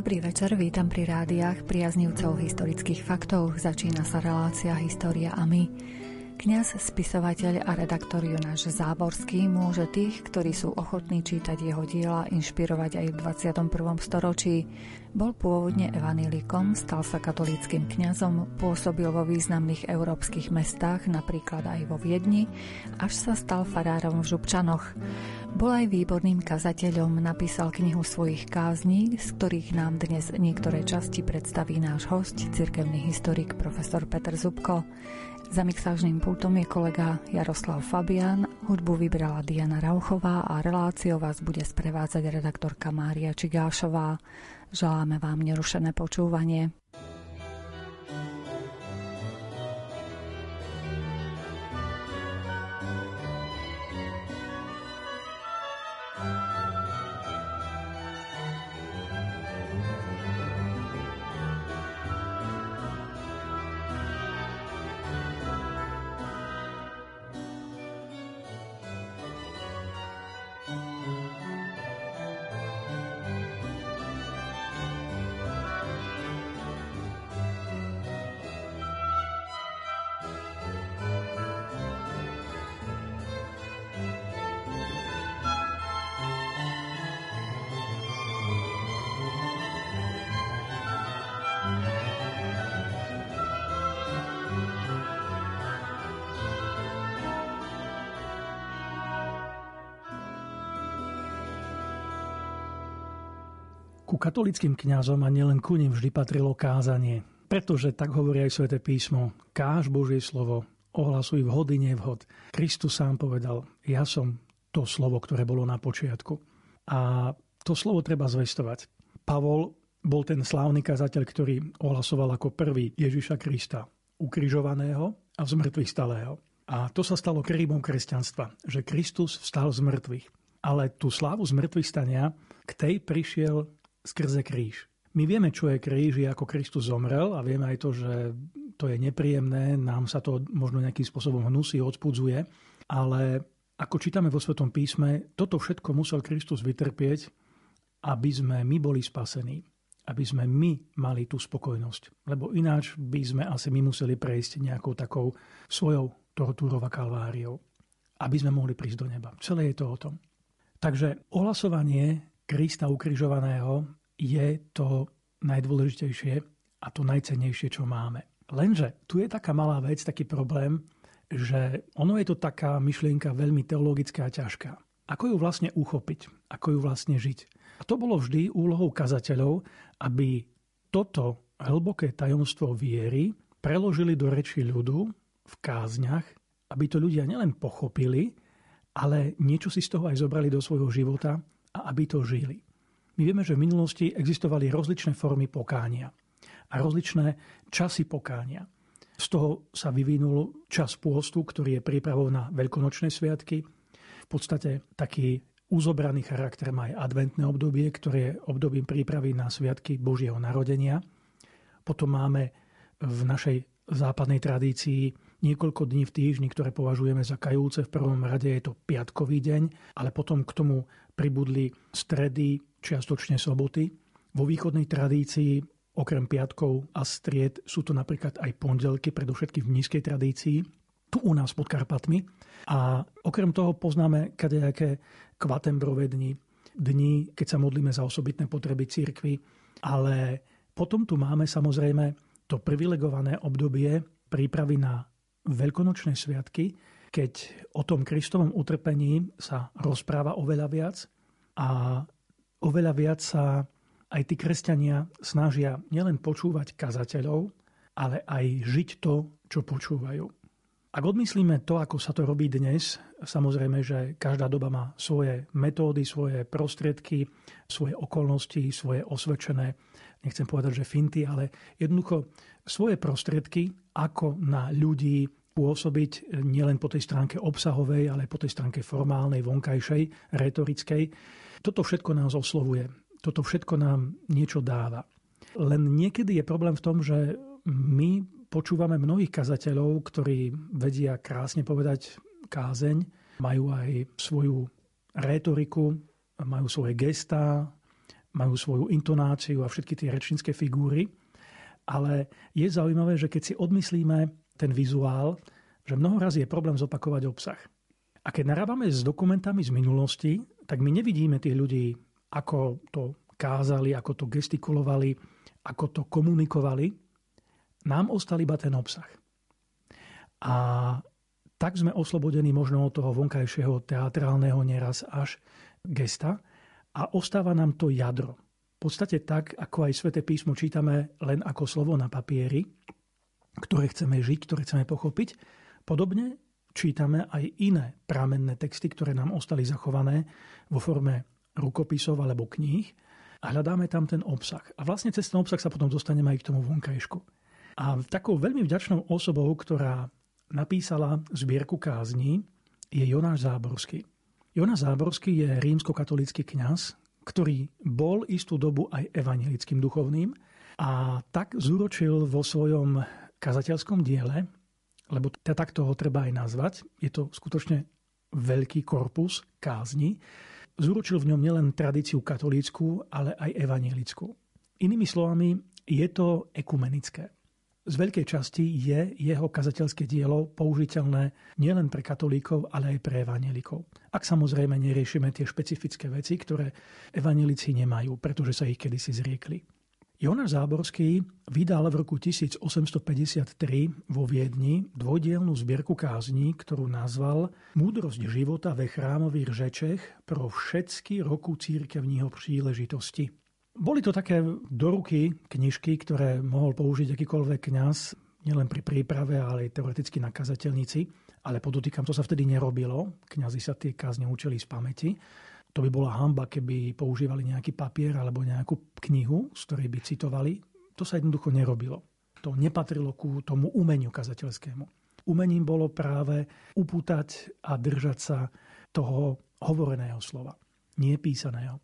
Dobrý večer, vítam pri rádiách priaznivcov historických faktov. Začína sa relácia História a my. Kňaz, spisovateľ a redaktor Jonáš Záborský môže tých, ktorí sú ochotní čítať jeho diela, inšpirovať aj v 21. storočí. Bol pôvodne evanílikom, stal sa katolíckým kňazom, pôsobil vo významných európskych mestách, napríklad aj vo Viedni, až sa stal farárom v Župčanoch. Bol aj výborným kazateľom, napísal knihu svojich kázní, z ktorých nám dnes niektoré časti predstaví náš host, cirkevný historik profesor Peter Zubko. Za mixážnym pultom je kolega Jaroslav Fabian, hudbu vybrala Diana Rauchová a reláciou vás bude sprevádzať redaktorka Mária Čigášová. Želáme vám nerušené počúvanie. Ku katolickým kňazom a nielen ku nim vždy patrilo kázanie. Pretože, tak hovorí aj sväté písmo, káž Božie slovo, ohlasuj vhody, nevhod. Kristus sám povedal, ja som to slovo, ktoré bolo na počiatku. A to slovo treba zvestovať. Pavol bol ten slávny kazateľ, ktorý ohlasoval ako prvý Ježiša Krista, ukrižovaného a zmrtvých stalého. A to sa stalo kríbom kresťanstva, že Kristus vstal z mŕtvych. Ale tú slávu z mŕtvych stania, k tej prišiel skrze kríž. My vieme, čo je kríž, je ako Kristus zomrel a vieme aj to, že to je nepríjemné, nám sa to možno nejakým spôsobom hnusí, odpudzuje, ale ako čítame vo Svetom písme, toto všetko musel Kristus vytrpieť, aby sme my boli spasení, aby sme my mali tú spokojnosť. Lebo ináč by sme asi my museli prejsť nejakou takou svojou tortúrou a kalváriou, aby sme mohli prísť do neba. Celé je to o tom. Takže ohlasovanie Krista ukrižovaného je to najdôležitejšie a to najcennejšie, čo máme. Lenže tu je taká malá vec, taký problém, že ono je to taká myšlienka veľmi teologická a ťažká. Ako ju vlastne uchopiť? Ako ju vlastne žiť? A to bolo vždy úlohou kazateľov, aby toto hlboké tajomstvo viery preložili do reči ľudu v kázniach, aby to ľudia nielen pochopili, ale niečo si z toho aj zobrali do svojho života a aby to žili. My vieme, že v minulosti existovali rozličné formy pokánia a rozličné časy pokánia. Z toho sa vyvinul čas pôstu, ktorý je prípravou na veľkonočné sviatky. V podstate taký uzobraný charakter má aj adventné obdobie, ktoré je obdobím prípravy na sviatky Božieho narodenia. Potom máme v našej západnej tradícii niekoľko dní v týždni, ktoré považujeme za kajúce. V prvom rade je to piatkový deň, ale potom k tomu pribudli stredy, čiastočne soboty. Vo východnej tradícii okrem piatkov a stried sú to napríklad aj pondelky, predovšetkým v nízkej tradícii, tu u nás pod Karpatmi. A okrem toho poznáme kadejaké kvatembrové dni, dni, keď sa modlíme za osobitné potreby církvy, ale potom tu máme samozrejme to privilegované obdobie prípravy na veľkonočné sviatky, keď o tom Kristovom utrpení sa rozpráva oveľa viac a oveľa viac sa aj tí kresťania snažia nielen počúvať kazateľov, ale aj žiť to, čo počúvajú. Ak odmyslíme to, ako sa to robí dnes, samozrejme, že každá doba má svoje metódy, svoje prostriedky, svoje okolnosti, svoje osvedčené, nechcem povedať, že finty, ale jednoducho svoje prostriedky, ako na ľudí pôsobiť nielen po tej stránke obsahovej, ale po tej stránke formálnej, vonkajšej, retorickej. Toto všetko nás oslovuje. Toto všetko nám niečo dáva. Len niekedy je problém v tom, že my počúvame mnohých kazateľov, ktorí vedia krásne povedať kázeň, majú aj svoju rétoriku, majú svoje gestá, majú svoju intonáciu a všetky tie rečnícke figúry, ale je zaujímavé, že keď si odmyslíme ten vizuál, že mnoho je problém zopakovať obsah. A keď narábame s dokumentami z minulosti, tak my nevidíme tých ľudí, ako to kázali, ako to gestikulovali, ako to komunikovali. Nám ostal iba ten obsah. A tak sme oslobodení možno od toho vonkajšieho teatrálneho neraz až gesta a ostáva nám to jadro. V podstate tak, ako aj sväté písmo čítame len ako slovo na papieri, ktoré chceme žiť, ktoré chceme pochopiť, podobne čítame aj iné pramenné texty, ktoré nám ostali zachované vo forme rukopisov alebo kníh a hľadáme tam ten obsah. A vlastne cez ten obsah sa potom dostaneme aj k tomu vonkajšku. A takou veľmi vďačnou osobou, ktorá napísala zbierku kázní, je Jonáš Záborský. Jonáš Záborský je rímskokatolický kňaz, ktorý bol istú dobu aj evangelickým duchovným a tak zúročil vo svojom kazateľskom diele, lebo takto ho treba aj nazvať, je to skutočne veľký korpus kázni, zúročil v ňom nielen tradíciu katolícku, ale aj evangelickú. Inými slovami, je to ekumenické z veľkej časti je jeho kazateľské dielo použiteľné nielen pre katolíkov, ale aj pre evanelikov. Ak samozrejme neriešime tie špecifické veci, ktoré evanelici nemajú, pretože sa ich kedysi zriekli. Jonáš Záborský vydal v roku 1853 vo Viedni dvojdielnú zbierku kázní, ktorú nazval Múdrosť života ve chrámových řečech pro všetky roku církevního príležitosti. Boli to také doruky knižky, ktoré mohol použiť akýkoľvek kňaz, nielen pri príprave, ale aj teoreticky na kazateľnici. Ale podotýkam, to sa vtedy nerobilo. Kňazi sa tie kázne učili z pamäti. To by bola hamba, keby používali nejaký papier alebo nejakú knihu, z ktorej by citovali. To sa jednoducho nerobilo. To nepatrilo ku tomu umeniu kazateľskému. Umením bolo práve upútať a držať sa toho hovoreného slova, nie písaného.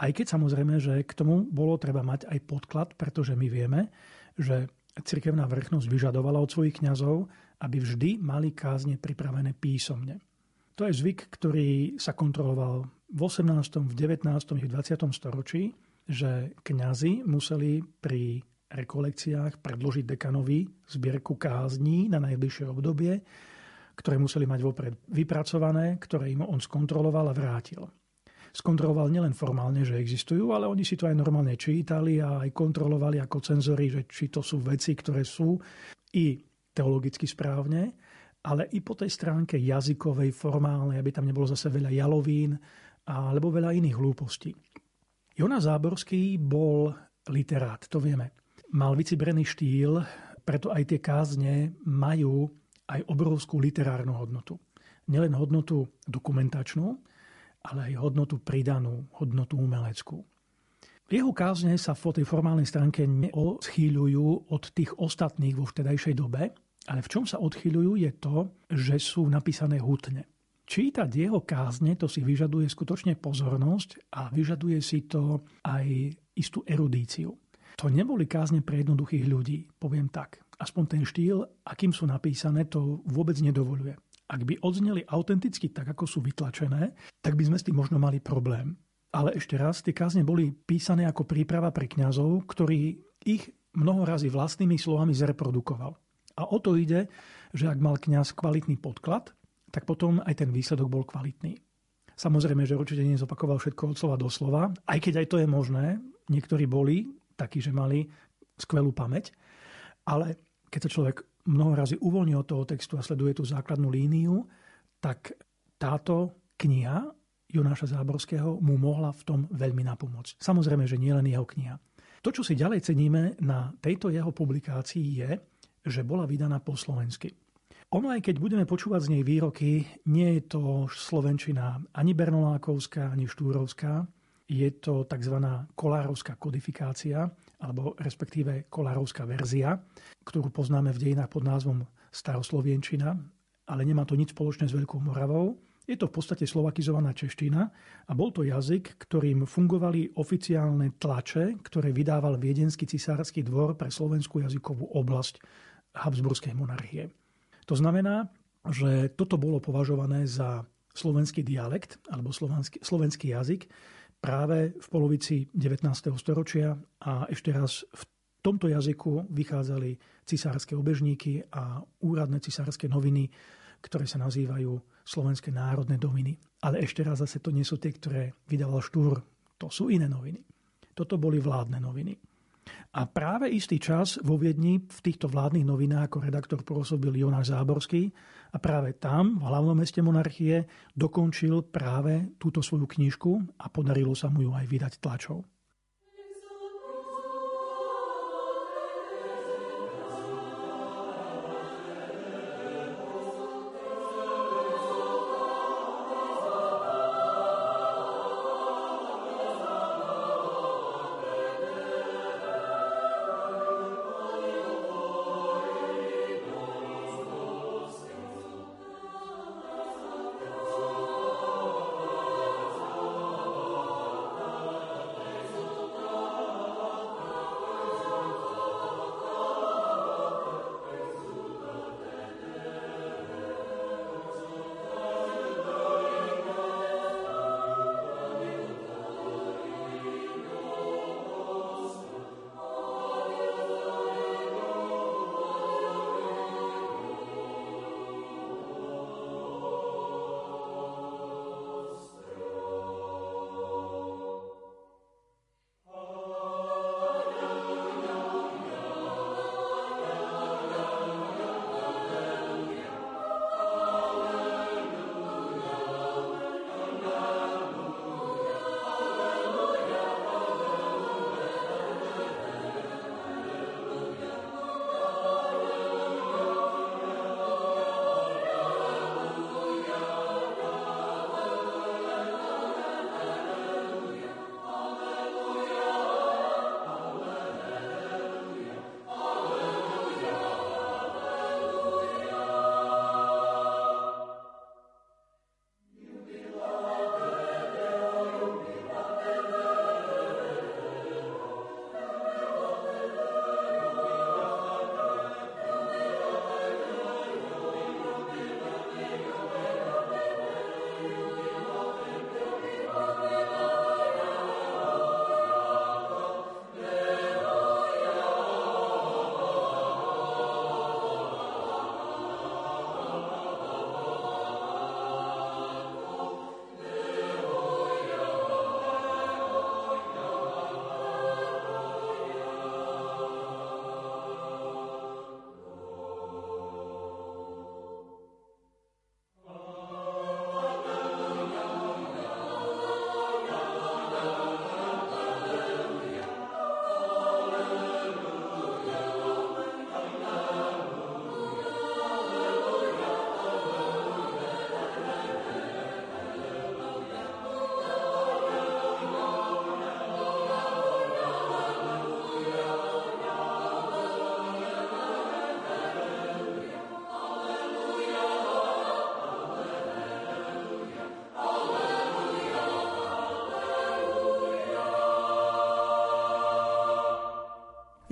Aj keď samozrejme, že k tomu bolo treba mať aj podklad, pretože my vieme, že cirkevná vrchnosť vyžadovala od svojich kňazov, aby vždy mali kázne pripravené písomne. To je zvyk, ktorý sa kontroloval v 18., v 19., v 20. storočí, že kňazi museli pri rekolekciách predložiť dekanovi zbierku kázní na najbližšie obdobie, ktoré museli mať vopred vypracované, ktoré im on skontroloval a vrátil skontroloval nielen formálne, že existujú, ale oni si to aj normálne čítali a aj kontrolovali ako cenzori, že či to sú veci, ktoré sú i teologicky správne, ale i po tej stránke jazykovej, formálnej, aby tam nebolo zase veľa jalovín alebo veľa iných hlúpostí. Jona Záborský bol literát, to vieme. Mal vycibrený štýl, preto aj tie kázne majú aj obrovskú literárnu hodnotu. Nielen hodnotu dokumentačnú, ale aj hodnotu pridanú, hodnotu umeleckú. Jeho kázne sa v tej formálnej stránke neodchýľujú od tých ostatných vo vtedajšej dobe, ale v čom sa odchýľujú je to, že sú napísané hutne. Čítať jeho kázne to si vyžaduje skutočne pozornosť a vyžaduje si to aj istú erudíciu. To neboli kázne pre jednoduchých ľudí, poviem tak. Aspoň ten štýl, akým sú napísané, to vôbec nedovoluje. Ak by odzneli autenticky tak, ako sú vytlačené, tak by sme s tým možno mali problém. Ale ešte raz, tie kázne boli písané ako príprava pre kňazov, ktorí ich mnoho razy vlastnými slovami zreprodukoval. A o to ide, že ak mal kňaz kvalitný podklad, tak potom aj ten výsledok bol kvalitný. Samozrejme, že určite nezopakoval všetko od slova do slova, aj keď aj to je možné. Niektorí boli takí, že mali skvelú pamäť, ale keď sa človek mnoho razy uvoľní od toho textu a sleduje tú základnú líniu, tak táto kniha Jonáša Záborského mu mohla v tom veľmi napomôcť. Samozrejme, že nie len jeho kniha. To, čo si ďalej ceníme na tejto jeho publikácii je, že bola vydaná po slovensky. Ono, aj keď budeme počúvať z nej výroky, nie je to slovenčina ani bernolákovská, ani štúrovská. Je to tzv. kolárovská kodifikácia, alebo respektíve kolárovská verzia, ktorú poznáme v dejinách pod názvom staroslovienčina, ale nemá to nič spoločné s Veľkou Moravou. Je to v podstate slovakizovaná čeština a bol to jazyk, ktorým fungovali oficiálne tlače, ktoré vydával Viedenský cisársky dvor pre slovenskú jazykovú oblasť Habsburskej monarchie. To znamená, že toto bolo považované za slovenský dialekt alebo slovenský, slovenský jazyk, práve v polovici 19. storočia a ešte raz v tomto jazyku vychádzali cisárske obežníky a úradné cisárske noviny, ktoré sa nazývajú Slovenské národné noviny. Ale ešte raz zase to nie sú tie, ktoré vydával Štúr. To sú iné noviny. Toto boli vládne noviny. A práve istý čas vo Viedni v týchto vládnych novinách ako redaktor pôsobil Jonáš Záborský a práve tam, v hlavnom meste monarchie, dokončil práve túto svoju knižku a podarilo sa mu ju aj vydať tlačou.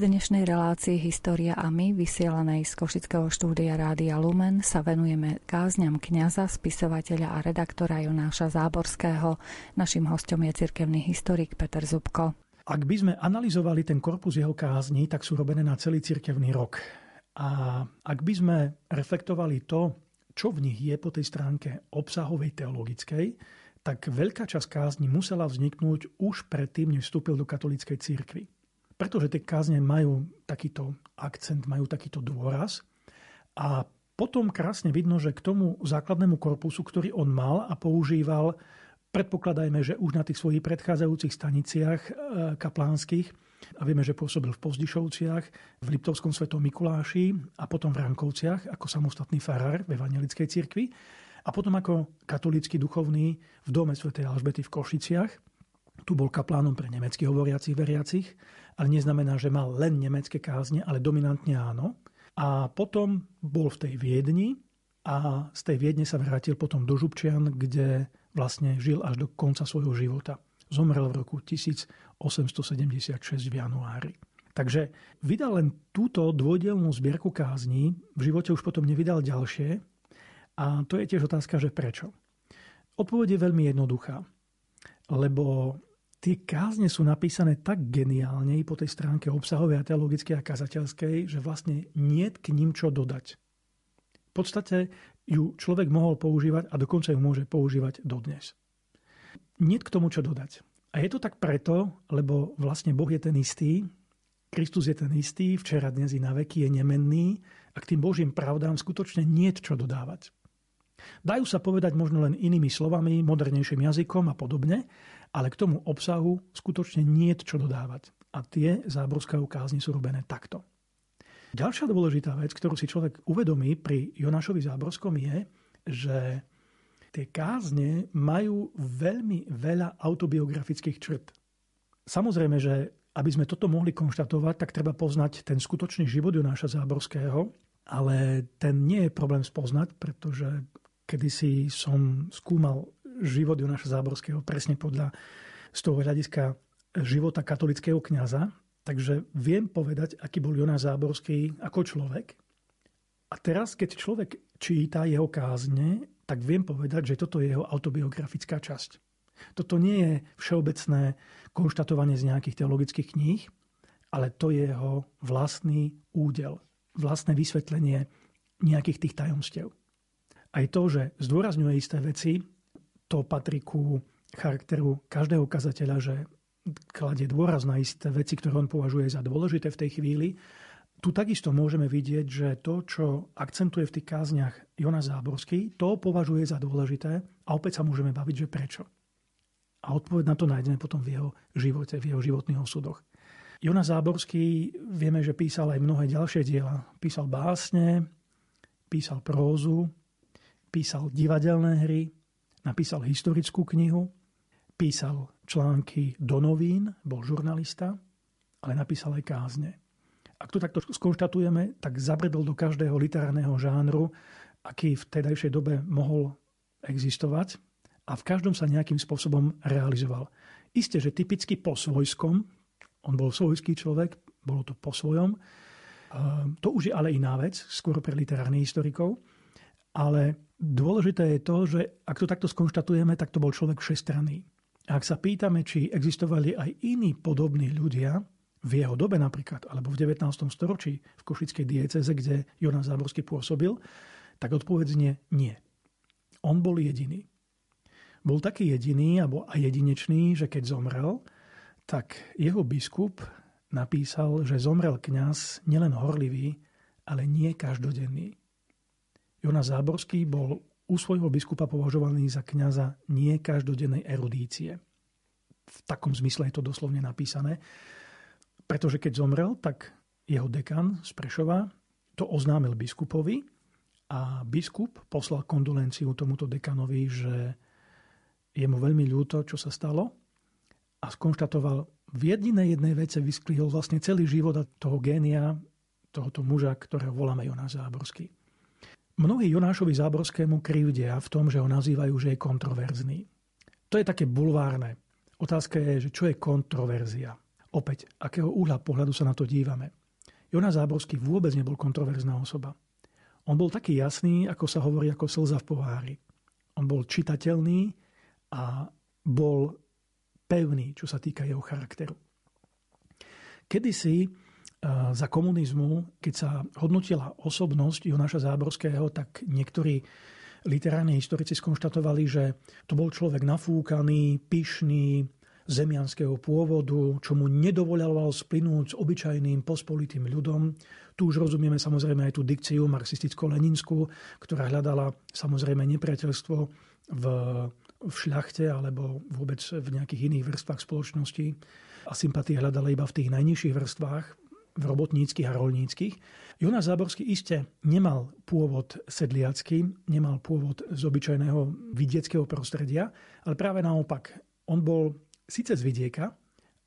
Dnešnej relácii História a my, vysielanej z Košického štúdia Rádia Lumen, sa venujeme kázňam kňaza, spisovateľa a redaktora Jonáša Záborského. Našim hostom je cirkevný historik Peter Zubko. Ak by sme analyzovali ten korpus jeho kázni, tak sú robené na celý cirkevný rok. A ak by sme reflektovali to, čo v nich je po tej stránke obsahovej teologickej, tak veľká časť kázni musela vzniknúť už predtým, než vstúpil do katolíckej cirkvi pretože tie kázne majú takýto akcent, majú takýto dôraz. A potom krásne vidno, že k tomu základnému korpusu, ktorý on mal a používal, predpokladajme, že už na tých svojich predchádzajúcich staniciach e, kaplánskych, a vieme, že pôsobil v Pozdišovciach, v Liptovskom svetom Mikuláši a potom v Rankovciach ako samostatný farár v Evangelickej cirkvi a potom ako katolícky duchovný v dome svätej Alžbety v Košiciach. Tu bol kaplánom pre nemecky hovoriacich veriacich ale neznamená, že mal len nemecké kázne, ale dominantne áno. A potom bol v tej Viedni a z tej Viedne sa vrátil potom do Žubčian, kde vlastne žil až do konca svojho života. Zomrel v roku 1876 v januári. Takže vydal len túto dvojdelnú zbierku kázní, v živote už potom nevydal ďalšie. A to je tiež otázka, že prečo. Odpoveď je veľmi jednoduchá. Lebo tie kázne sú napísané tak geniálne po tej stránke obsahovej a teologickej a kazateľskej, že vlastne nie k ním čo dodať. V podstate ju človek mohol používať a dokonca ju môže používať dodnes. Nie k tomu čo dodať. A je to tak preto, lebo vlastne Boh je ten istý, Kristus je ten istý, včera, dnes i na veky je nemenný a k tým Božím pravdám skutočne nie čo dodávať. Dajú sa povedať možno len inými slovami, modernejším jazykom a podobne, ale k tomu obsahu skutočne nie čo dodávať. A tie záborské ukázni sú robené takto. Ďalšia dôležitá vec, ktorú si človek uvedomí pri Jonášovi Záborskom je, že tie kázne majú veľmi veľa autobiografických črt. Samozrejme, že aby sme toto mohli konštatovať, tak treba poznať ten skutočný život Jonáša Záborského, ale ten nie je problém spoznať, pretože kedysi som skúmal život Jonáša Záborského presne podľa z toho hľadiska života katolického kňaza, takže viem povedať, aký bol Jonáš Záborský ako človek. A teraz, keď človek číta jeho kázne, tak viem povedať, že toto je jeho autobiografická časť. Toto nie je všeobecné konštatovanie z nejakých teologických kníh, ale to je jeho vlastný údel, vlastné vysvetlenie nejakých tých tajomstiev. Aj to, že zdôrazňuje isté veci, to patrí ku charakteru každého kazateľa, že kladie dôraz na isté veci, ktoré on považuje za dôležité v tej chvíli. Tu takisto môžeme vidieť, že to, čo akcentuje v tých kázniach Jonas Záborský, to považuje za dôležité a opäť sa môžeme baviť, že prečo. A odpoveď na to nájdeme potom v jeho živote, v jeho životných osudoch. Jonas Záborský, vieme, že písal aj mnohé ďalšie diela. Písal básne, písal prózu, písal divadelné hry, napísal historickú knihu, písal články do novín, bol žurnalista, ale napísal aj kázne. Ak to takto skonštatujeme, tak zabredol do každého literárneho žánru, aký v tedajšej dobe mohol existovať a v každom sa nejakým spôsobom realizoval. Isté, že typicky po svojskom, on bol svojský človek, bolo to po svojom, to už je ale iná vec, skôr pre literárnych historikov, ale dôležité je to, že ak to takto skonštatujeme, tak to bol človek všestranný. A ak sa pýtame, či existovali aj iní podobní ľudia, v jeho dobe napríklad, alebo v 19. storočí v Košickej dieceze, kde Jonas Záborský pôsobil, tak odpovedzne nie. On bol jediný bol taký jediný alebo aj jedinečný, že keď zomrel, tak jeho biskup napísal, že zomrel kňaz nielen horlivý, ale nie každodenný. Jonas Záborský bol u svojho biskupa považovaný za kňaza nie každodennej erudície. V takom zmysle je to doslovne napísané. Pretože keď zomrel, tak jeho dekan z Prešova to oznámil biskupovi a biskup poslal kondolenciu tomuto dekanovi, že je mu veľmi ľúto, čo sa stalo a skonštatoval, v jedinej jednej vece vysklihol vlastne celý život toho génia, tohoto muža, ktorého voláme Jonáš Záborský. Mnohí Jonášovi Záborskému krivdia v tom, že ho nazývajú, že je kontroverzný. To je také bulvárne. Otázka je, že čo je kontroverzia. Opäť, akého úhla pohľadu sa na to dívame. Jonáš Záborský vôbec nebol kontroverzná osoba. On bol taký jasný, ako sa hovorí, ako slza v pohári. On bol čitateľný, a bol pevný, čo sa týka jeho charakteru. Kedysi za komunizmu, keď sa hodnotila osobnosť Jonáša Záborského, tak niektorí literárni historici skonštatovali, že to bol človek nafúkaný, pyšný, zemianského pôvodu, čo mu nedovoľoval splynúť s obyčajným pospolitým ľudom. Tu už rozumieme samozrejme aj tú dikciu marxisticko-leninskú, ktorá hľadala samozrejme nepriateľstvo v v šľachte alebo vôbec v nejakých iných vrstvách spoločnosti a sympatie hľadala iba v tých najnižších vrstvách, robotníckých a rolníckých. Jonas Záborský iste nemal pôvod sedliacký, nemal pôvod z obyčajného vidieckého prostredia, ale práve naopak. On bol síce z vidieka,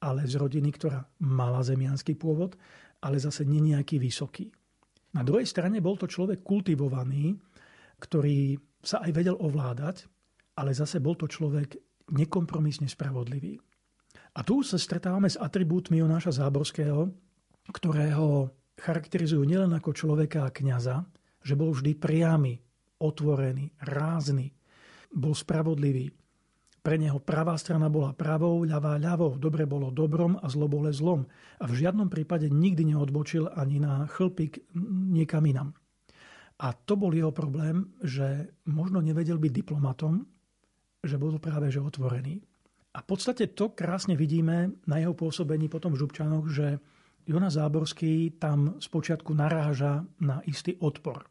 ale z rodiny, ktorá mala zemianský pôvod, ale zase nie nejaký vysoký. Na druhej strane bol to človek kultivovaný, ktorý sa aj vedel ovládať, ale zase bol to človek nekompromisne spravodlivý. A tu sa stretávame s atribútmi Jonáša Záborského, ktorého charakterizujú nielen ako človeka a kniaza, že bol vždy priamy, otvorený, rázny, bol spravodlivý. Pre neho pravá strana bola pravou, ľavá ľavou, dobre bolo dobrom a zlo bolo zlom. A v žiadnom prípade nikdy neodbočil ani na chlpik niekam inam. A to bol jeho problém, že možno nevedel byť diplomatom, že bol práve že otvorený. A v podstate to krásne vidíme na jeho pôsobení potom v Župčanoch, že Jonas Záborský tam spočiatku naráža na istý odpor.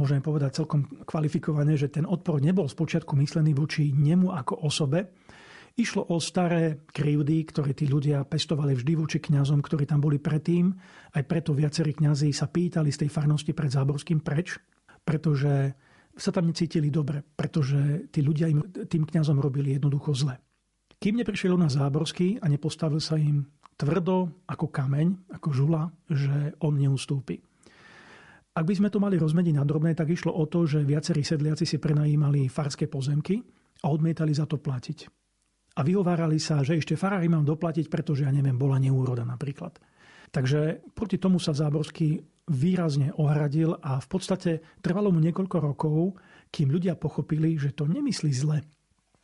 Môžeme povedať celkom kvalifikovane, že ten odpor nebol spočiatku myslený voči nemu ako osobe. Išlo o staré krivdy, ktoré tí ľudia pestovali vždy voči kňazom, ktorí tam boli predtým. Aj preto viacerí kňazi sa pýtali z tej farnosti pred Záborským preč, pretože sa tam necítili dobre, pretože tí ľudia im, tým kňazom robili jednoducho zle. Kým neprišiel na Záborský a nepostavil sa im tvrdo ako kameň, ako žula, že on neustúpi. Ak by sme to mali rozmeniť na drobné, tak išlo o to, že viacerí sedliaci si prenajímali farské pozemky a odmietali za to platiť. A vyhovárali sa, že ešte farári mám doplatiť, pretože, ja neviem, bola neúroda napríklad. Takže proti tomu sa Záborský výrazne ohradil a v podstate trvalo mu niekoľko rokov, kým ľudia pochopili, že to nemyslí zle.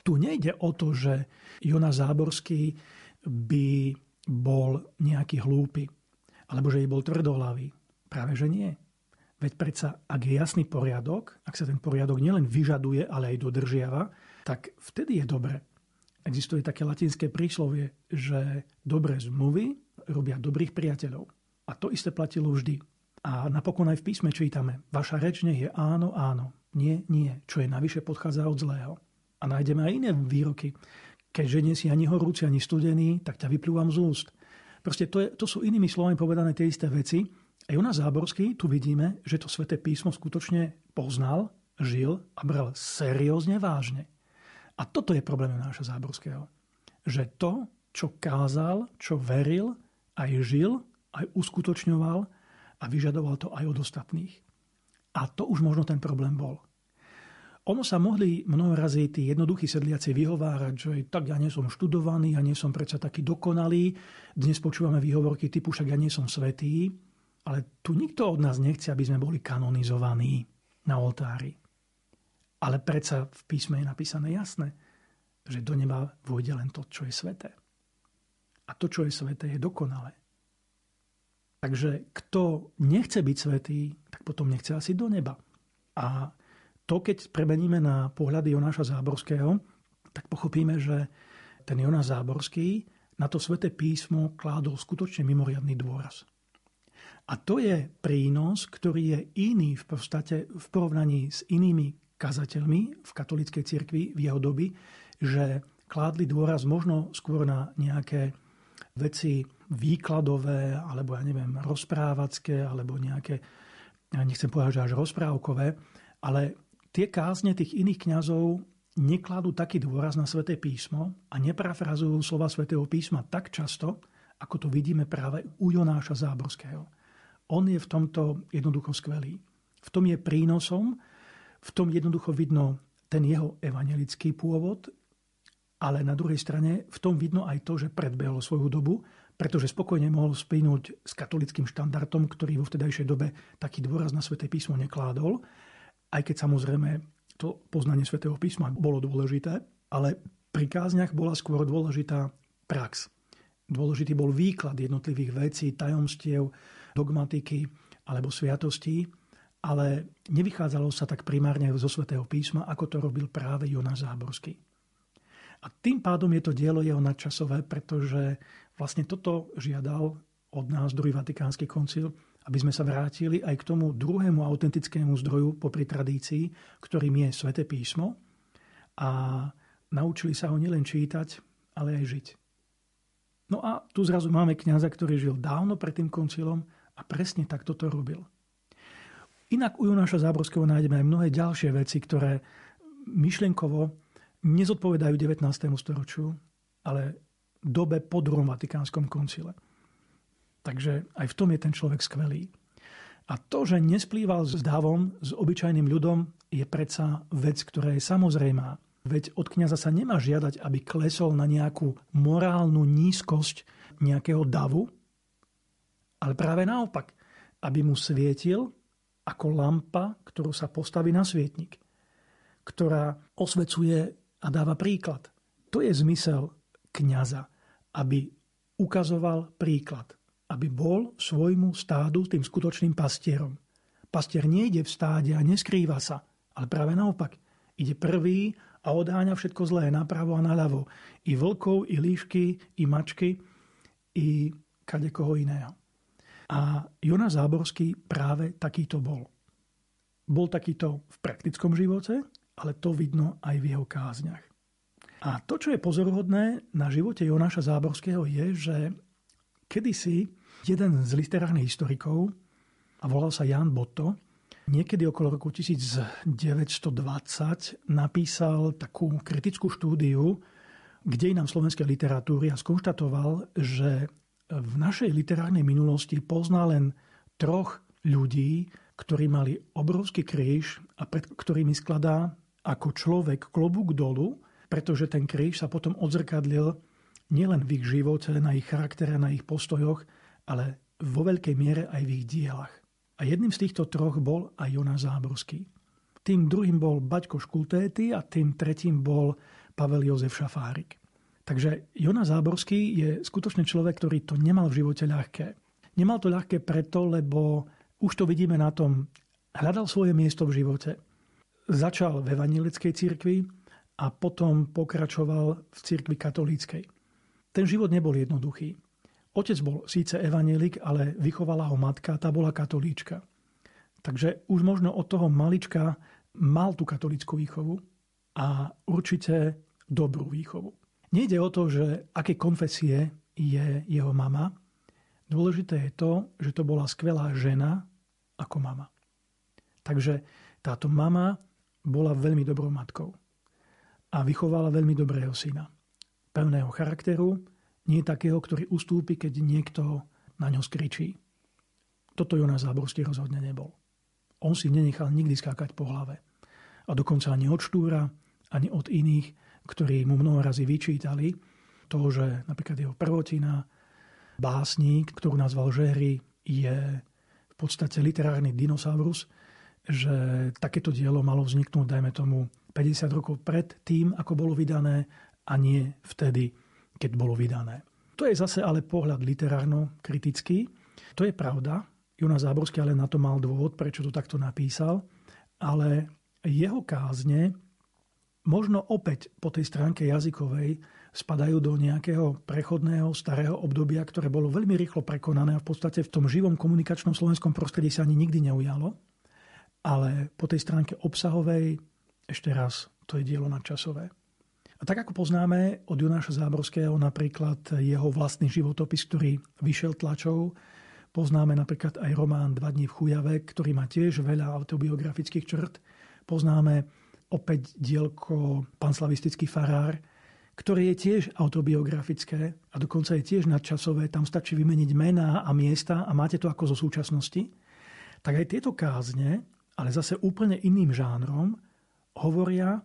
Tu nejde o to, že Jonas Záborský by bol nejaký hlúpy, alebo že by bol tvrdohlavý. Práve že nie. Veď predsa, ak je jasný poriadok, ak sa ten poriadok nielen vyžaduje, ale aj dodržiava, tak vtedy je dobre. Existuje také latinské príslovie, že dobré zmluvy robia dobrých priateľov. A to isté platilo vždy. A napokon aj v písme čítame, vaša reč nech je áno, áno, nie, nie, čo je navyše podchádza od zlého. A nájdeme aj iné výroky. Keďže nie si ani horúci, ani studený, tak ťa vyplúvam z úst. Proste to, je, to sú inými slovami povedané tie isté veci, Jonas Záborský, tu vidíme, že to sväté písmo skutočne poznal, žil a bral seriózne vážne. A toto je problém náša Záborského. Že to, čo kázal, čo veril, aj žil, aj uskutočňoval a vyžadoval to aj od ostatných. A to už možno ten problém bol. Ono sa mohli mnoho razy tí jednoduchí sedliaci vyhovárať, že tak ja nie som študovaný, ja nie som predsa taký dokonalý. Dnes počúvame výhovorky typu, však ja nie som svetý. Ale tu nikto od nás nechce, aby sme boli kanonizovaní na oltári. Ale predsa v písme je napísané jasné, že do neba vôjde len to, čo je sveté. A to, čo je sveté, je dokonalé. Takže kto nechce byť svetý, tak potom nechce asi do neba. A to, keď premeníme na pohľady Jonáša Záborského, tak pochopíme, že ten Jonáš Záborský na to sveté písmo kládol skutočne mimoriadný dôraz. A to je prínos, ktorý je iný v podstate v porovnaní s inými kazateľmi v katolíckej cirkvi v jeho doby, že kládli dôraz možno skôr na nejaké veci výkladové, alebo ja neviem, rozprávacké, alebo nejaké, ja nechcem povedať, že až rozprávkové, ale tie kázne tých iných kňazov nekladú taký dôraz na sväté písmo a neprafrazujú slova svätého písma tak často, ako to vidíme práve u Jonáša Záborského. On je v tomto jednoducho skvelý. V tom je prínosom, v tom jednoducho vidno ten jeho evangelický pôvod, ale na druhej strane v tom vidno aj to, že predbehol svoju dobu, pretože spokojne mohol spínúť s katolickým štandardom, ktorý vo vtedajšej dobe taký dôraz na sväté písmo nekládol, aj keď samozrejme to poznanie svätého písma bolo dôležité, ale pri kázniach bola skôr dôležitá prax. Dôležitý bol výklad jednotlivých vecí, tajomstiev, dogmatiky alebo sviatostí, ale nevychádzalo sa tak primárne zo svätého písma, ako to robil práve Jonáš Záborský. A tým pádom je to dielo jeho nadčasové, pretože vlastne toto žiadal od nás druhý Vatikánsky koncil, aby sme sa vrátili aj k tomu druhému autentickému zdroju popri tradícii, ktorým je sväté písmo a naučili sa ho nielen čítať, ale aj žiť. No a tu zrazu máme kňaza, ktorý žil dávno pred tým koncilom a presne tak toto robil. Inak u Jonáša Záborského nájdeme aj mnohé ďalšie veci, ktoré myšlienkovo nezodpovedajú 19. storočiu, ale dobe po druhom Vatikánskom koncile. Takže aj v tom je ten človek skvelý. A to, že nesplýval s davom, s obyčajným ľudom, je predsa vec, ktorá je samozrejmá. Veď od kniaza sa nemá žiadať, aby klesol na nejakú morálnu nízkosť nejakého davu, ale práve naopak, aby mu svietil ako lampa, ktorú sa postaví na svietnik, ktorá osvecuje a dáva príklad. To je zmysel kniaza, aby ukazoval príklad, aby bol svojmu stádu tým skutočným pastierom. Pastier nejde v stáde a neskrýva sa, ale práve naopak. Ide prvý a odháňa všetko zlé napravo a naľavo. I vlkov, i líšky, i mačky, i kadekoho iného. A Jonas Záborský práve takýto bol. Bol takýto v praktickom živote, ale to vidno aj v jeho kázniach. A to, čo je pozoruhodné na živote Jonáša Záborského je, že kedysi jeden z literárnych historikov, a volal sa Jan Botto, Niekedy okolo roku 1920 napísal takú kritickú štúdiu k dejinám slovenskej literatúry a skonštatoval, že v našej literárnej minulosti pozná len troch ľudí, ktorí mali obrovský kríž a pred ktorými skladá ako človek klobúk dolu, pretože ten kríž sa potom odzrkadlil nielen v ich živote, na ich charaktere, na ich postojoch, ale vo veľkej miere aj v ich dielach. A jedným z týchto troch bol aj Jonáš Záborský. Tým druhým bol Baťko Škultéty a tým tretím bol Pavel Jozef Šafárik. Takže Jonáš Záborský je skutočne človek, ktorý to nemal v živote ľahké. Nemal to ľahké preto, lebo už to vidíme na tom, hľadal svoje miesto v živote. Začal v evangelickej cirkvi a potom pokračoval v cirkvi katolíckej. Ten život nebol jednoduchý. Otec bol síce evanelik, ale vychovala ho matka, tá bola katolíčka. Takže už možno od toho malička mal tú katolícku výchovu a určite dobrú výchovu. Nejde o to, že aké konfesie je jeho mama. Dôležité je to, že to bola skvelá žena ako mama. Takže táto mama bola veľmi dobrou matkou a vychovala veľmi dobrého syna. Pevného charakteru, nie takého, ktorý ustúpi, keď niekto na ňo skričí. Toto Jonas Záborský rozhodne nebol. On si nenechal nikdy skákať po hlave. A dokonca ani od Štúra, ani od iných, ktorí mu mnoho razy vyčítali to, že napríklad jeho prvotina, básnik, ktorú nazval Žehry, je v podstate literárny dinosaurus, že takéto dielo malo vzniknúť, dajme tomu, 50 rokov pred tým, ako bolo vydané a nie vtedy, keď bolo vydané. To je zase ale pohľad literárno-kritický. To je pravda. Jonas Záborský ale na to mal dôvod, prečo to takto napísal. Ale jeho kázne možno opäť po tej stránke jazykovej spadajú do nejakého prechodného starého obdobia, ktoré bolo veľmi rýchlo prekonané a v podstate v tom živom komunikačnom slovenskom prostredí sa ani nikdy neujalo. Ale po tej stránke obsahovej, ešte raz, to je dielo nadčasové. A tak ako poznáme od Jonáša Záborského napríklad jeho vlastný životopis, ktorý vyšiel tlačou, poznáme napríklad aj román Dva dní v Chujave, ktorý má tiež veľa autobiografických črt. Poznáme opäť dielko Panslavistický farár, ktoré je tiež autobiografické a dokonca je tiež nadčasové, tam stačí vymeniť mená a miesta a máte to ako zo súčasnosti, tak aj tieto kázne, ale zase úplne iným žánrom, hovoria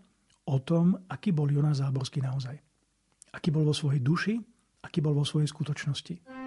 o tom, aký bol Jonáš Záborský naozaj. Aký bol vo svojej duši, aký bol vo svojej skutočnosti.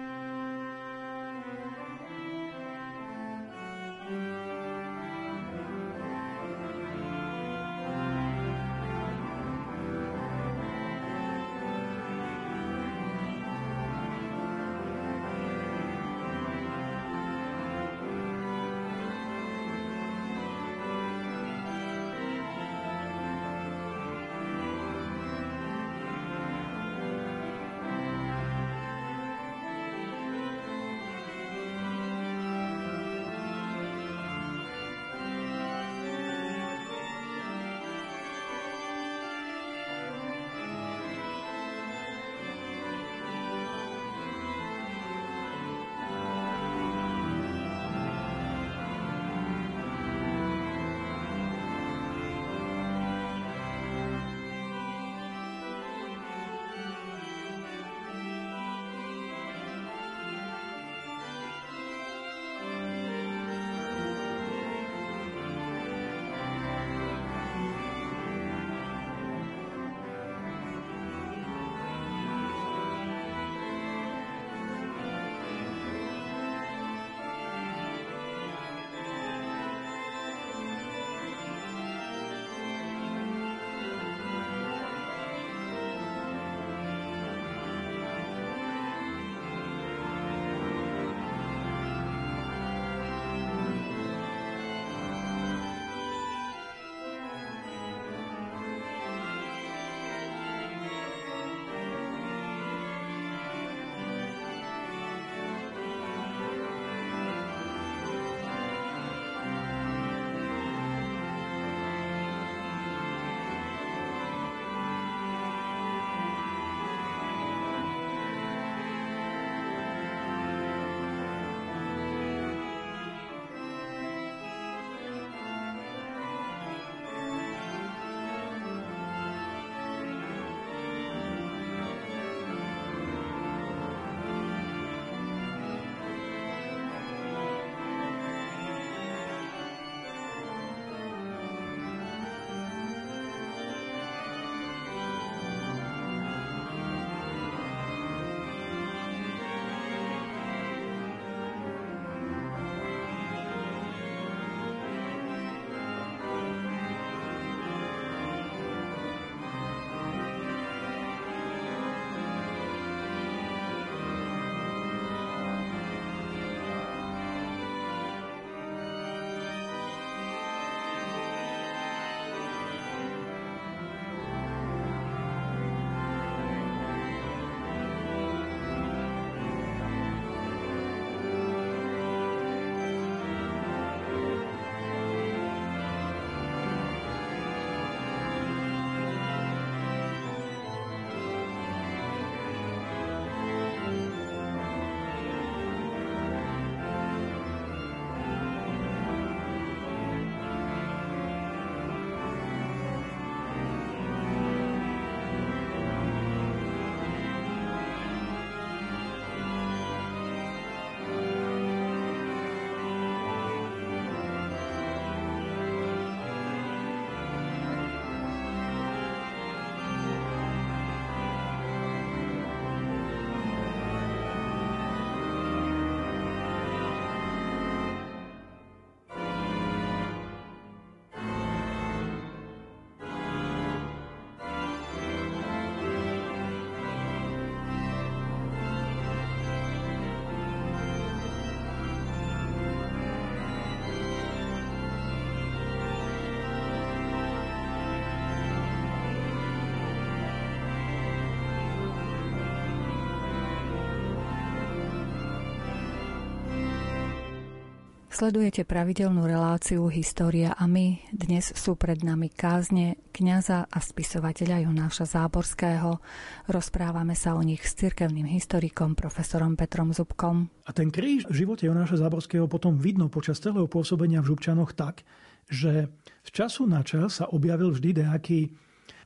Sledujete pravidelnú reláciu História a my. Dnes sú pred nami kázne kňaza a spisovateľa Jonáša Záborského. Rozprávame sa o nich s cirkevným historikom profesorom Petrom Zubkom. A ten kríž v živote Jonáša Záborského potom vidno počas celého pôsobenia v Žubčanoch tak, že z času na čas sa objavil vždy nejaký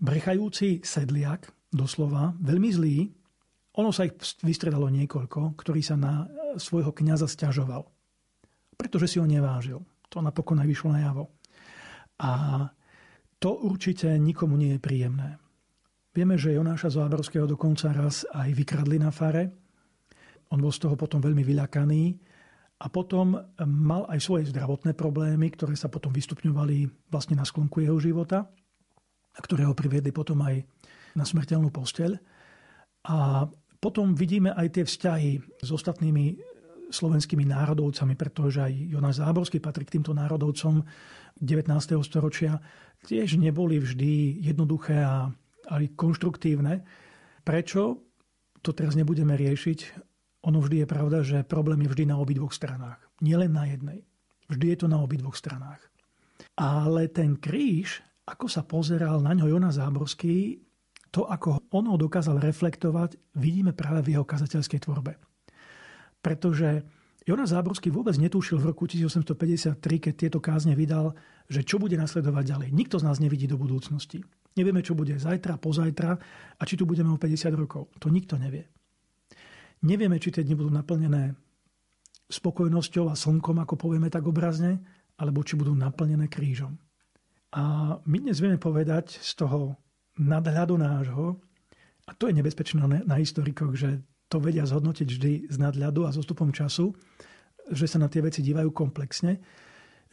brechajúci sedliak, doslova, veľmi zlí. Ono sa ich vystredalo niekoľko, ktorí sa na svojho kniaza stiažoval. Pretože si ho nevážil. To napokon aj vyšlo najavo. A to určite nikomu nie je príjemné. Vieme, že Jonáša Záborského dokonca raz aj vykradli na fare. On bol z toho potom veľmi vyľakaný a potom mal aj svoje zdravotné problémy, ktoré sa potom vystupňovali vlastne na sklonku jeho života a ktoré ho priviedli potom aj na smrteľnú posteľ. A potom vidíme aj tie vzťahy s ostatnými slovenskými národovcami, pretože aj Jonáš Záborský patrí k týmto národovcom 19. storočia, tiež neboli vždy jednoduché a aj konštruktívne. Prečo? To teraz nebudeme riešiť. Ono vždy je pravda, že problém je vždy na obidvoch stranách. Nielen na jednej. Vždy je to na obidvoch stranách. Ale ten kríž, ako sa pozeral na ňo Jonas Záborský, to, ako on ho dokázal reflektovať, vidíme práve v jeho kazateľskej tvorbe. Pretože Jonas Záborský vôbec netušil v roku 1853, keď tieto kázne vydal, že čo bude nasledovať ďalej. Nikto z nás nevidí do budúcnosti. Nevieme, čo bude zajtra, pozajtra a či tu budeme o 50 rokov. To nikto nevie. Nevieme, či tie dni budú naplnené spokojnosťou a slnkom, ako povieme tak obrazne, alebo či budú naplnené krížom. A my dnes vieme povedať z toho nadhľadu nášho, a to je nebezpečné na historikoch, že to vedia zhodnotiť vždy z nadhľadu a so stupom času, že sa na tie veci dívajú komplexne,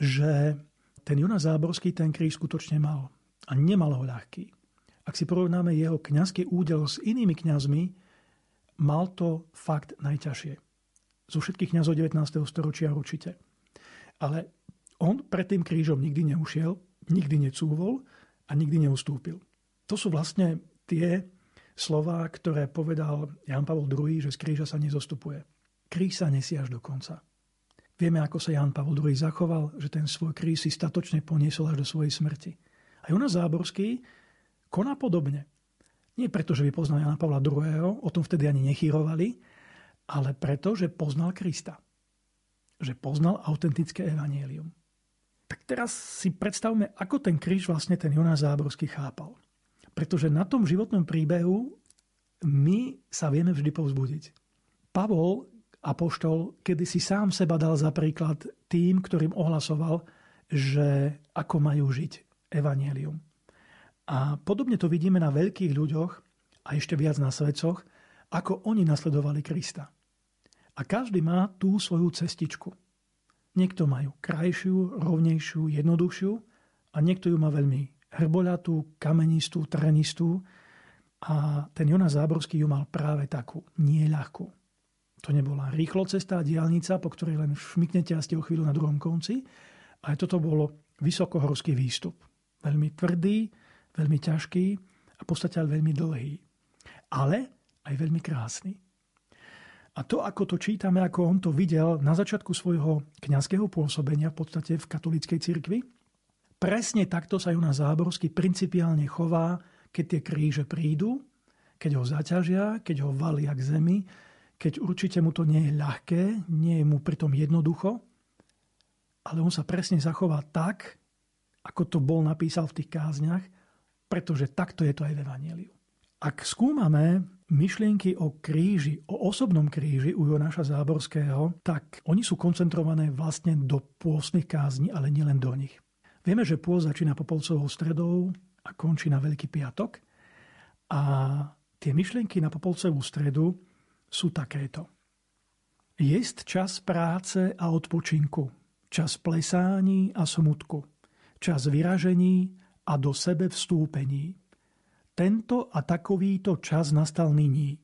že ten Jonas Záborský ten kríž skutočne mal. A nemal ho ľahký. Ak si porovnáme jeho kňazský údel s inými kňazmi, mal to fakt najťažšie. Zo všetkých kňazov 19. storočia určite. Ale on pred tým krížom nikdy neušiel, nikdy necúvol a nikdy neustúpil. To sú vlastne tie slova, ktoré povedal Jan Pavel II, že z kríža sa nezostupuje. Kríž sa nesie až do konca. Vieme, ako sa Jan Pavel II zachoval, že ten svoj kríž si statočne poniesol až do svojej smrti. A Jonas Záborský koná podobne. Nie preto, že by poznal Jana Pavla II., o tom vtedy ani nechýrovali, ale preto, že poznal Krista. Že poznal autentické evanielium. Tak teraz si predstavme, ako ten kríž vlastne ten Jonas Záborský chápal. Pretože na tom životnom príbehu my sa vieme vždy povzbudiť. Pavol, apoštol, kedy si sám seba dal za príklad tým, ktorým ohlasoval, že ako majú žiť evanielium. A podobne to vidíme na veľkých ľuďoch a ešte viac na svedcoch, ako oni nasledovali Krista. A každý má tú svoju cestičku. Niekto majú krajšiu, rovnejšiu, jednoduchšiu a niekto ju má veľmi hrboľatú, kamenistú, trenistú a ten Jonas Záborský ju mal práve takú, nie. To nebola rýchlo cesta diálnica, po ktorej len šmiknete a ste o chvíľu na druhom konci, ale toto bolo vysokohorský výstup. Veľmi tvrdý, veľmi ťažký a v podstate veľmi dlhý. Ale aj veľmi krásny. A to, ako to čítame, ako on to videl na začiatku svojho kňazského pôsobenia v podstate v katolíckej cirkvi, presne takto sa Jonas Záborský principiálne chová, keď tie kríže prídu, keď ho zaťažia, keď ho valia k zemi, keď určite mu to nie je ľahké, nie je mu pritom jednoducho, ale on sa presne zachová tak, ako to bol napísal v tých kázniach, pretože takto je to aj v Evangeliu. Ak skúmame myšlienky o kríži, o osobnom kríži u Jonáša Záborského, tak oni sú koncentrované vlastne do pôstnych kázni, ale nielen do nich. Vieme, že pôst začína Popolcovou stredou a končí na Veľký piatok. A tie myšlienky na Popolcovú stredu sú takéto. Jest čas práce a odpočinku, čas plesání a smutku, čas vyražení a do sebe vstúpení. Tento a takovýto čas nastal nyní.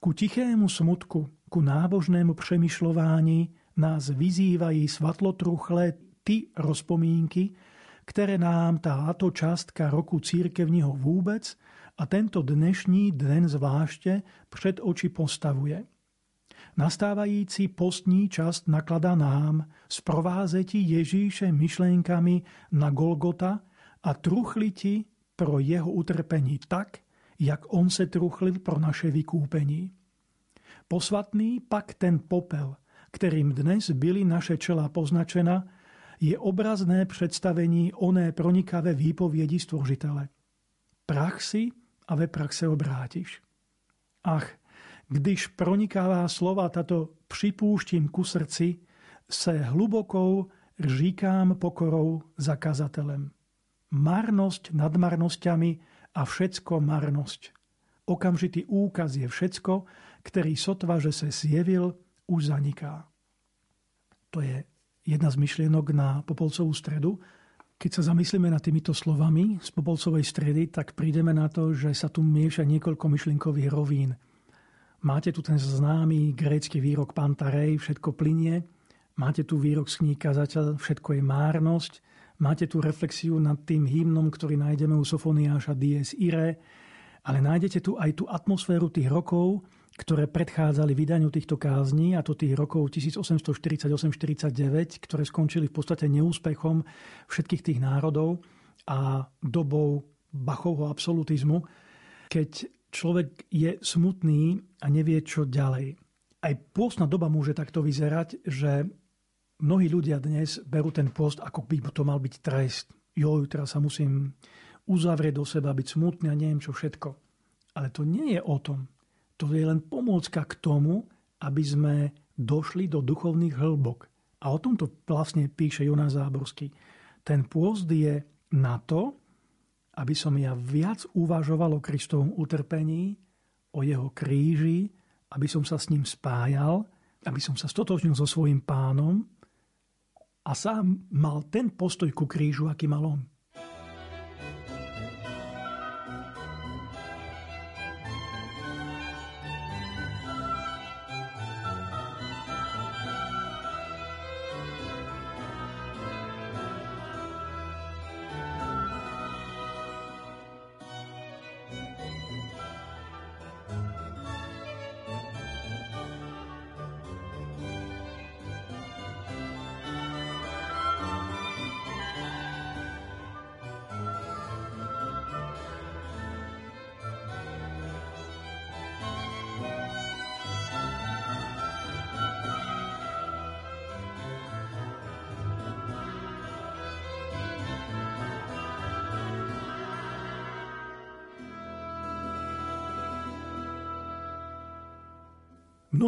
Ku tichému smutku, ku nábožnému přemýšľování nás vyzývají svatlotruchlé ty rozpomínky, ktoré nám táto častka roku církevního vôbec a tento dnešní den zvláště před oči postavuje. Nastávající postní čast nakladá nám sprovázeti Ježíše myšlenkami na Golgota a truchliti pro jeho utrpení tak, jak on se truchlil pro naše vykúpení. Posvatný pak ten popel, kterým dnes byly naše čela poznačena, je obrazné představení oné pronikavé výpovědi stvořitele. Prach si a ve prach se obrátiš. Ach, když pronikává slova tato připúštím ku srdci, se hlubokou říkám pokorou zakazatelem. Marnosť nad marnosťami a všetko marnosť. Okamžitý úkaz je všetko, ktorý sotva, že se zjevil, už zaniká. To je jedna z myšlienok na Popolcovú stredu. Keď sa zamyslíme nad týmito slovami z Popolcovej stredy, tak prídeme na to, že sa tu mieša niekoľko myšlienkových rovín. Máte tu ten známy grécky výrok Pantarej, všetko plinie. Máte tu výrok z kníh Kazateľ, všetko je márnosť. Máte tu reflexiu nad tým hymnom, ktorý nájdeme u Sofoniáša Dies Ire. Ale nájdete tu aj tú atmosféru tých rokov, ktoré predchádzali vydaniu týchto kázní, a to tých rokov 1848-49, ktoré skončili v podstate neúspechom všetkých tých národov a dobou Bachovho absolutizmu, keď človek je smutný a nevie, čo ďalej. Aj pôstna doba môže takto vyzerať, že mnohí ľudia dnes berú ten post, ako by to mal byť trest. Jo, teraz sa musím uzavrieť do seba, byť smutný a neviem čo všetko. Ale to nie je o tom. To je len pomôcka k tomu, aby sme došli do duchovných hĺbok. A o tomto vlastne píše Jonas Záborský. Ten pôst je na to, aby som ja viac uvažoval o Kristovom utrpení, o jeho kríži, aby som sa s ním spájal, aby som sa stotožnil so svojím pánom a sám mal ten postoj ku krížu, aký mal on.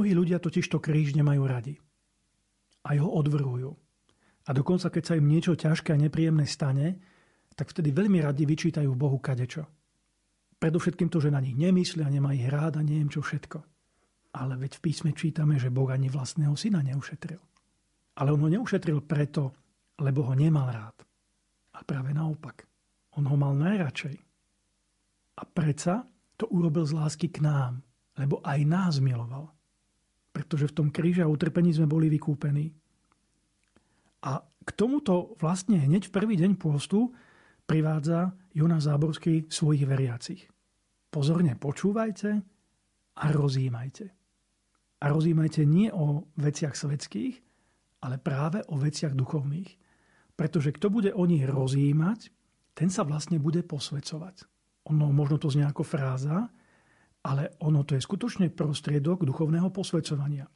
Mnohí ľudia totiž to kríž nemajú radi. A ho odvrhujú. A dokonca, keď sa im niečo ťažké a nepríjemné stane, tak vtedy veľmi radi vyčítajú Bohu kadečo. Predovšetkým to, že na nich nemyslia, nemá ich rád a neviem čo všetko. Ale veď v písme čítame, že Boh ani vlastného syna neušetril. Ale on ho neušetril preto, lebo ho nemal rád. A práve naopak. On ho mal najradšej. A predsa to urobil z lásky k nám, lebo aj nás miloval pretože v tom kríže a utrpení sme boli vykúpení. A k tomuto vlastne hneď v prvý deň pôstu privádza Jonas Záborský svojich veriacich. Pozorne počúvajte a rozímajte. A rozímajte nie o veciach svetských, ale práve o veciach duchovných. Pretože kto bude o nich rozímať, ten sa vlastne bude posvecovať. Ono, možno to znie ako fráza, ale ono to je skutočne prostriedok duchovného posvedcovania.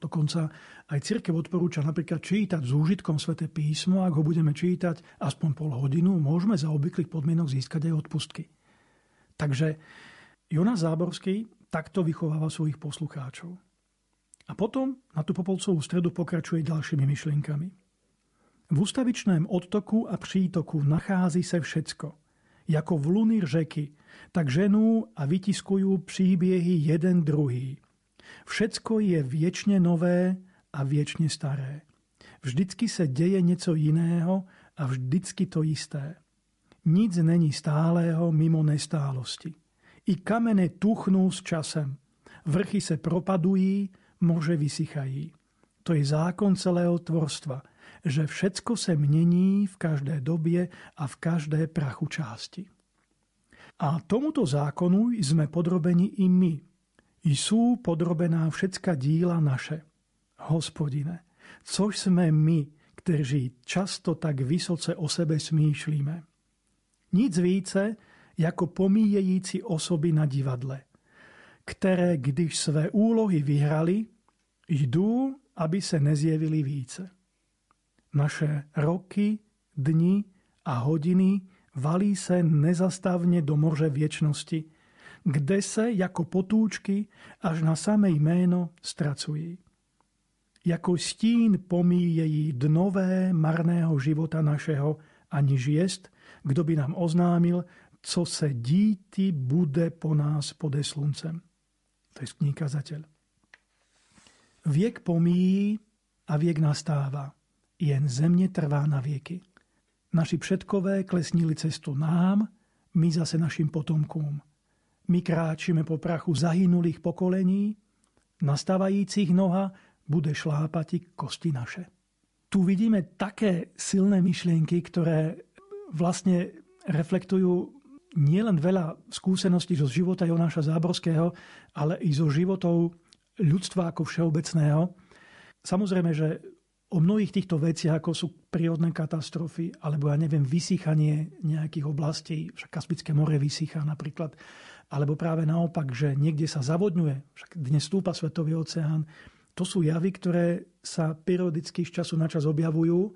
Dokonca aj církev odporúča napríklad čítať s úžitkom sväté písmo, ak ho budeme čítať aspoň pol hodinu, môžeme za obvyklých podmienok získať aj odpustky. Takže Jonas Záborský takto vychováva svojich poslucháčov. A potom na tú popolcovú stredu pokračuje ďalšími myšlienkami. V ústavičném odtoku a přítoku nachází se všetko. Jako v luny řeky, tak ženú a vytiskujú príbiehy jeden druhý. Všetko je viečne nové a viečne staré. Vždycky sa deje něco jiného a vždycky to isté. Nic není stálého mimo nestálosti. I kamene tuchnú s časem. Vrchy se propadují, može vysychají. To je zákon celého tvorstva, že všetko se mění v každé době a v každé prachu části. A tomuto zákonu sme podrobení i my. I sú podrobená všetka díla naše. Hospodine, což sme my, kteří často tak vysoce o sebe smýšlíme. Nic více, jako pomíjející osoby na divadle, které, když své úlohy vyhrali, jdú, aby se nezjevili více. Naše roky, dni a hodiny valí se nezastavne do morže viečnosti, kde se jako potúčky až na samé jméno stracují. Jako stín pomíjejí dnové marného života našeho, aniž jest, kdo by nám oznámil, co se díti bude po nás pode sluncem. To je kníkazateľ. Viek pomíjí a viek nastáva. Jen země trvá na vieky. Naši předkové klesnili cestu nám, my zase našim potomkům. My kráčime po prachu zahynulých pokolení, nastávajícich noha bude šlápať kosti naše. Tu vidíme také silné myšlienky, ktoré vlastne reflektujú nielen veľa skúseností zo života Jonáša Záborského, ale i zo životov ľudstva ako všeobecného. Samozrejme, že o mnohých týchto veciach, ako sú prírodné katastrofy, alebo ja neviem, vysýchanie nejakých oblastí, však Kaspické more vysýcha napríklad, alebo práve naopak, že niekde sa zavodňuje, však dnes stúpa Svetový oceán, to sú javy, ktoré sa periodicky z času na čas objavujú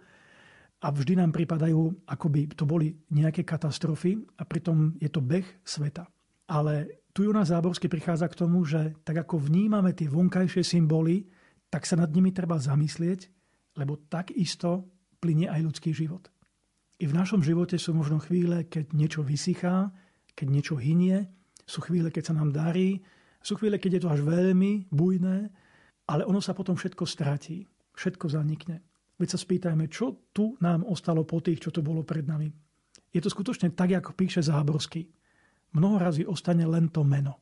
a vždy nám pripadajú, ako by to boli nejaké katastrofy a pritom je to beh sveta. Ale tu Jonas Záborský prichádza k tomu, že tak ako vnímame tie vonkajšie symboly, tak sa nad nimi treba zamyslieť lebo takisto plinie aj ľudský život. I v našom živote sú možno chvíle, keď niečo vysychá, keď niečo hynie, sú chvíle, keď sa nám darí, sú chvíle, keď je to až veľmi bujné, ale ono sa potom všetko stratí, všetko zanikne. Veď sa spýtajme, čo tu nám ostalo po tých, čo to bolo pred nami. Je to skutočne tak, ako píše Záborský. Mnoho razy ostane len to meno.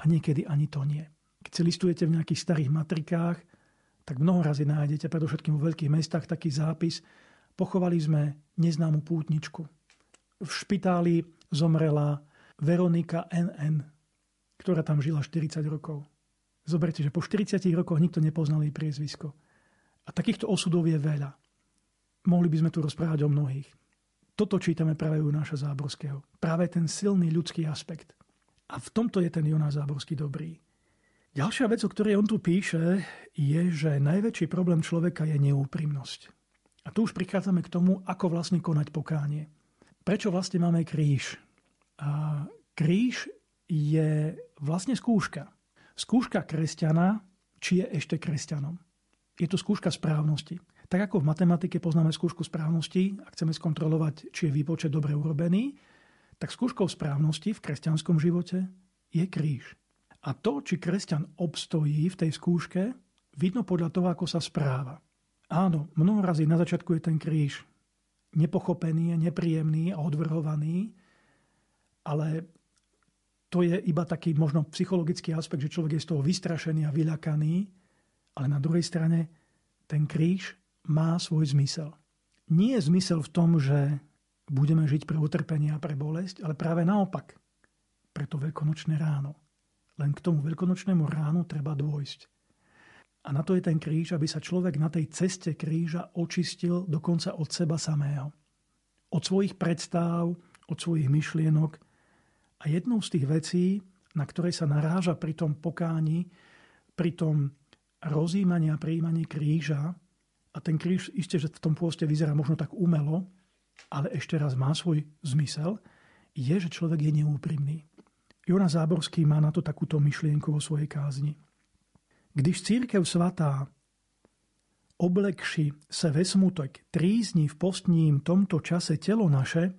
A niekedy ani to nie. Keď si listujete v nejakých starých matrikách, tak mnoho razy nájdete, predovšetkým vo veľkých mestách, taký zápis. Pochovali sme neznámu pútničku. V špitáli zomrela Veronika NN, ktorá tam žila 40 rokov. Zoberte, že po 40 rokoch nikto nepoznal jej priezvisko. A takýchto osudov je veľa. Mohli by sme tu rozprávať o mnohých. Toto čítame práve u Náša Záborského. Práve ten silný ľudský aspekt. A v tomto je ten Jonáš Záborský dobrý. Ďalšia vec, o ktorej on tu píše, je, že najväčší problém človeka je neúprimnosť. A tu už prichádzame k tomu, ako vlastne konať pokánie. Prečo vlastne máme kríž? A kríž je vlastne skúška. Skúška kresťana, či je ešte kresťanom. Je to skúška správnosti. Tak ako v matematike poznáme skúšku správnosti a chceme skontrolovať, či je výpočet dobre urobený, tak skúškou správnosti v kresťanskom živote je kríž. A to, či kresťan obstojí v tej skúške, vidno podľa toho, ako sa správa. Áno, mnoho razy na začiatku je ten kríž nepochopený, nepríjemný a odvrhovaný, ale to je iba taký možno psychologický aspekt, že človek je z toho vystrašený a vyľakaný, ale na druhej strane ten kríž má svoj zmysel. Nie je zmysel v tom, že budeme žiť pre utrpenie a pre bolesť, ale práve naopak, pre to veľkonočné ráno. Len k tomu veľkonočnému ránu treba dôjsť. A na to je ten kríž, aby sa človek na tej ceste kríža očistil dokonca od seba samého. Od svojich predstav, od svojich myšlienok. A jednou z tých vecí, na ktorej sa naráža pri tom pokáni, pri tom rozímaní a prijímaní kríža, a ten kríž isté, že v tom pôste vyzerá možno tak umelo, ale ešte raz má svoj zmysel, je, že človek je neúprimný. Jonas Záborský má na to takúto myšlienku vo svojej kázni. Když církev svatá oblekši se ve smutek trízni v postním tomto čase telo naše,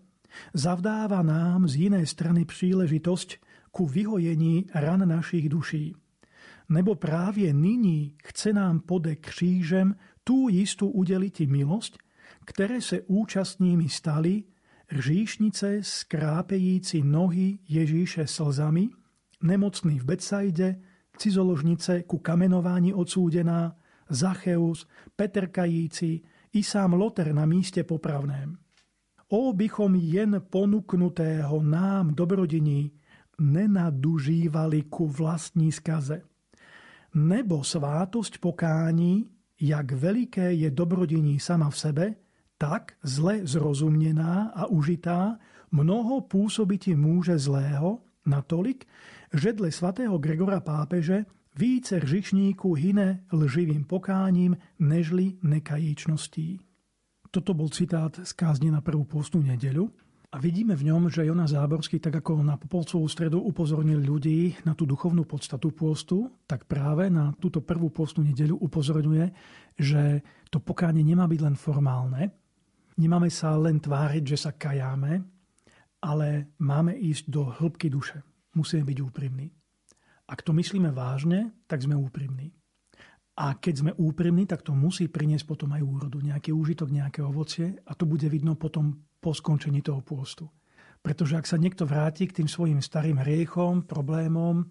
zavdáva nám z jiné strany příležitosť ku vyhojení ran našich duší. Nebo právě nyní chce nám pode křížem tú istú udeliti milosť, ktoré se účastními stali Říšnice skrápejíci nohy Ježíše slzami, nemocný v Betsaide, cizoložnice ku kamenování odsúdená, Zacheus, Petrkajíci i sám Loter na místě popravném. O bychom jen ponuknutého nám dobrodiní nenadužívali ku vlastní skaze. Nebo svátosť pokání, jak veliké je dobrodiní sama v sebe, tak zle zrozumnená a užitá mnoho pôsobiti múže zlého natolik, že dle svatého Gregora pápeže více řišníku hyne lživým pokáním nežli nekajíčností. Toto bol citát z kázne na prvú postnú nedeľu. A vidíme v ňom, že Jonas Záborský, tak ako na Popolcovú stredu upozornil ľudí na tú duchovnú podstatu pôstu, tak práve na túto prvú postnú nedeľu upozorňuje, že to pokánie nemá byť len formálne, nemáme sa len tváriť, že sa kajáme, ale máme ísť do hĺbky duše. Musíme byť úprimní. Ak to myslíme vážne, tak sme úprimní. A keď sme úprimní, tak to musí priniesť potom aj úrodu, nejaký úžitok, nejaké ovocie a to bude vidno potom po skončení toho pôstu. Pretože ak sa niekto vráti k tým svojim starým hriechom, problémom,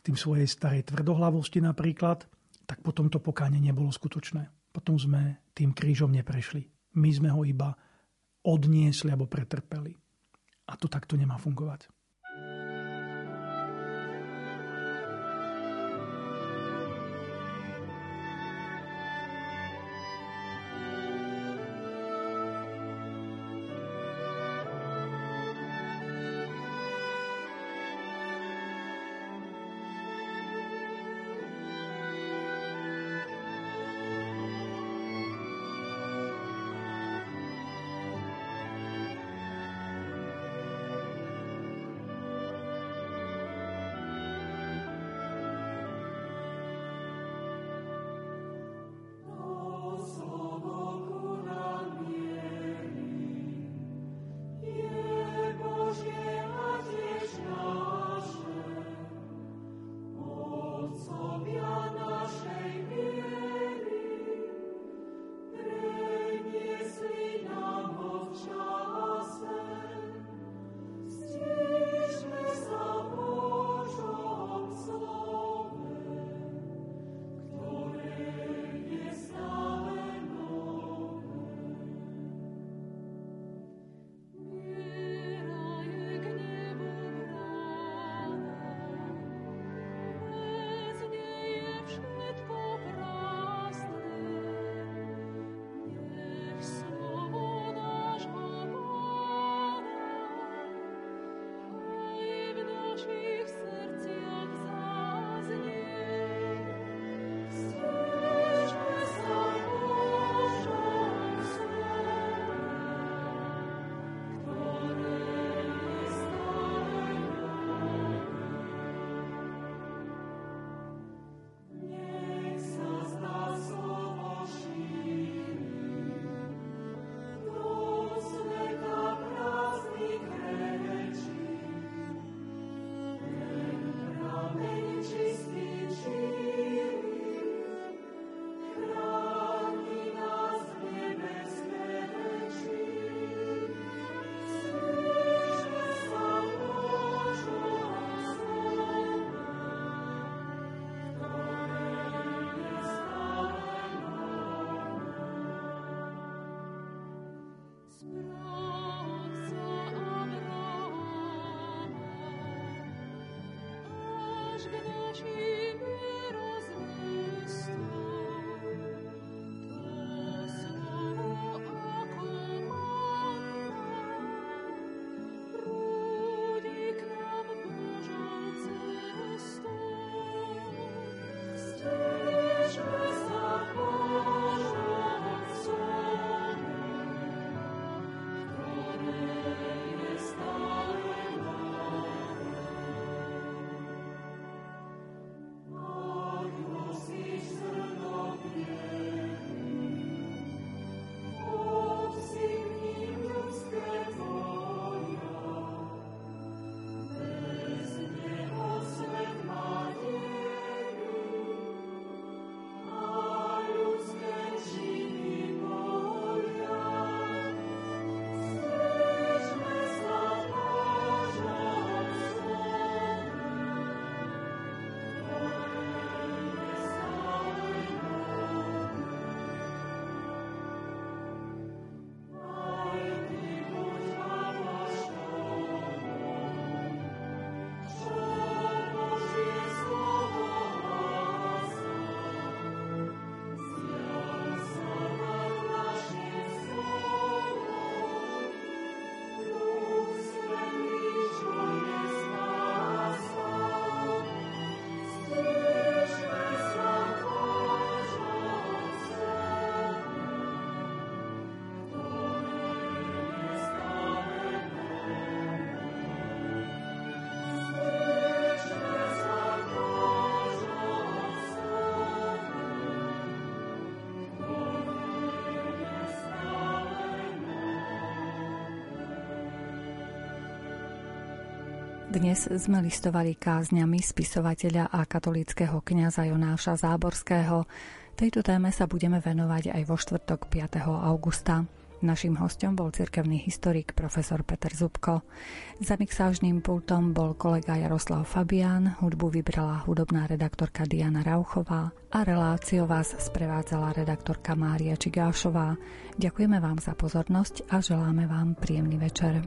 k tým svojej starej tvrdohlavosti napríklad, tak potom to pokánie nebolo skutočné. Potom sme tým krížom neprešli. My sme ho iba odniesli alebo pretrpeli. A to takto nemá fungovať. Dnes sme listovali kázňami spisovateľa a katolického kňaza Jonáša Záborského. Tejto téme sa budeme venovať aj vo štvrtok 5. augusta. Naším hostom bol cirkevný historik profesor Peter Zubko. Za mixážným pultom bol kolega Jaroslav Fabián, hudbu vybrala hudobná redaktorka Diana Rauchová a reláciu vás sprevádzala redaktorka Mária Čigášová. Ďakujeme vám za pozornosť a želáme vám príjemný večer.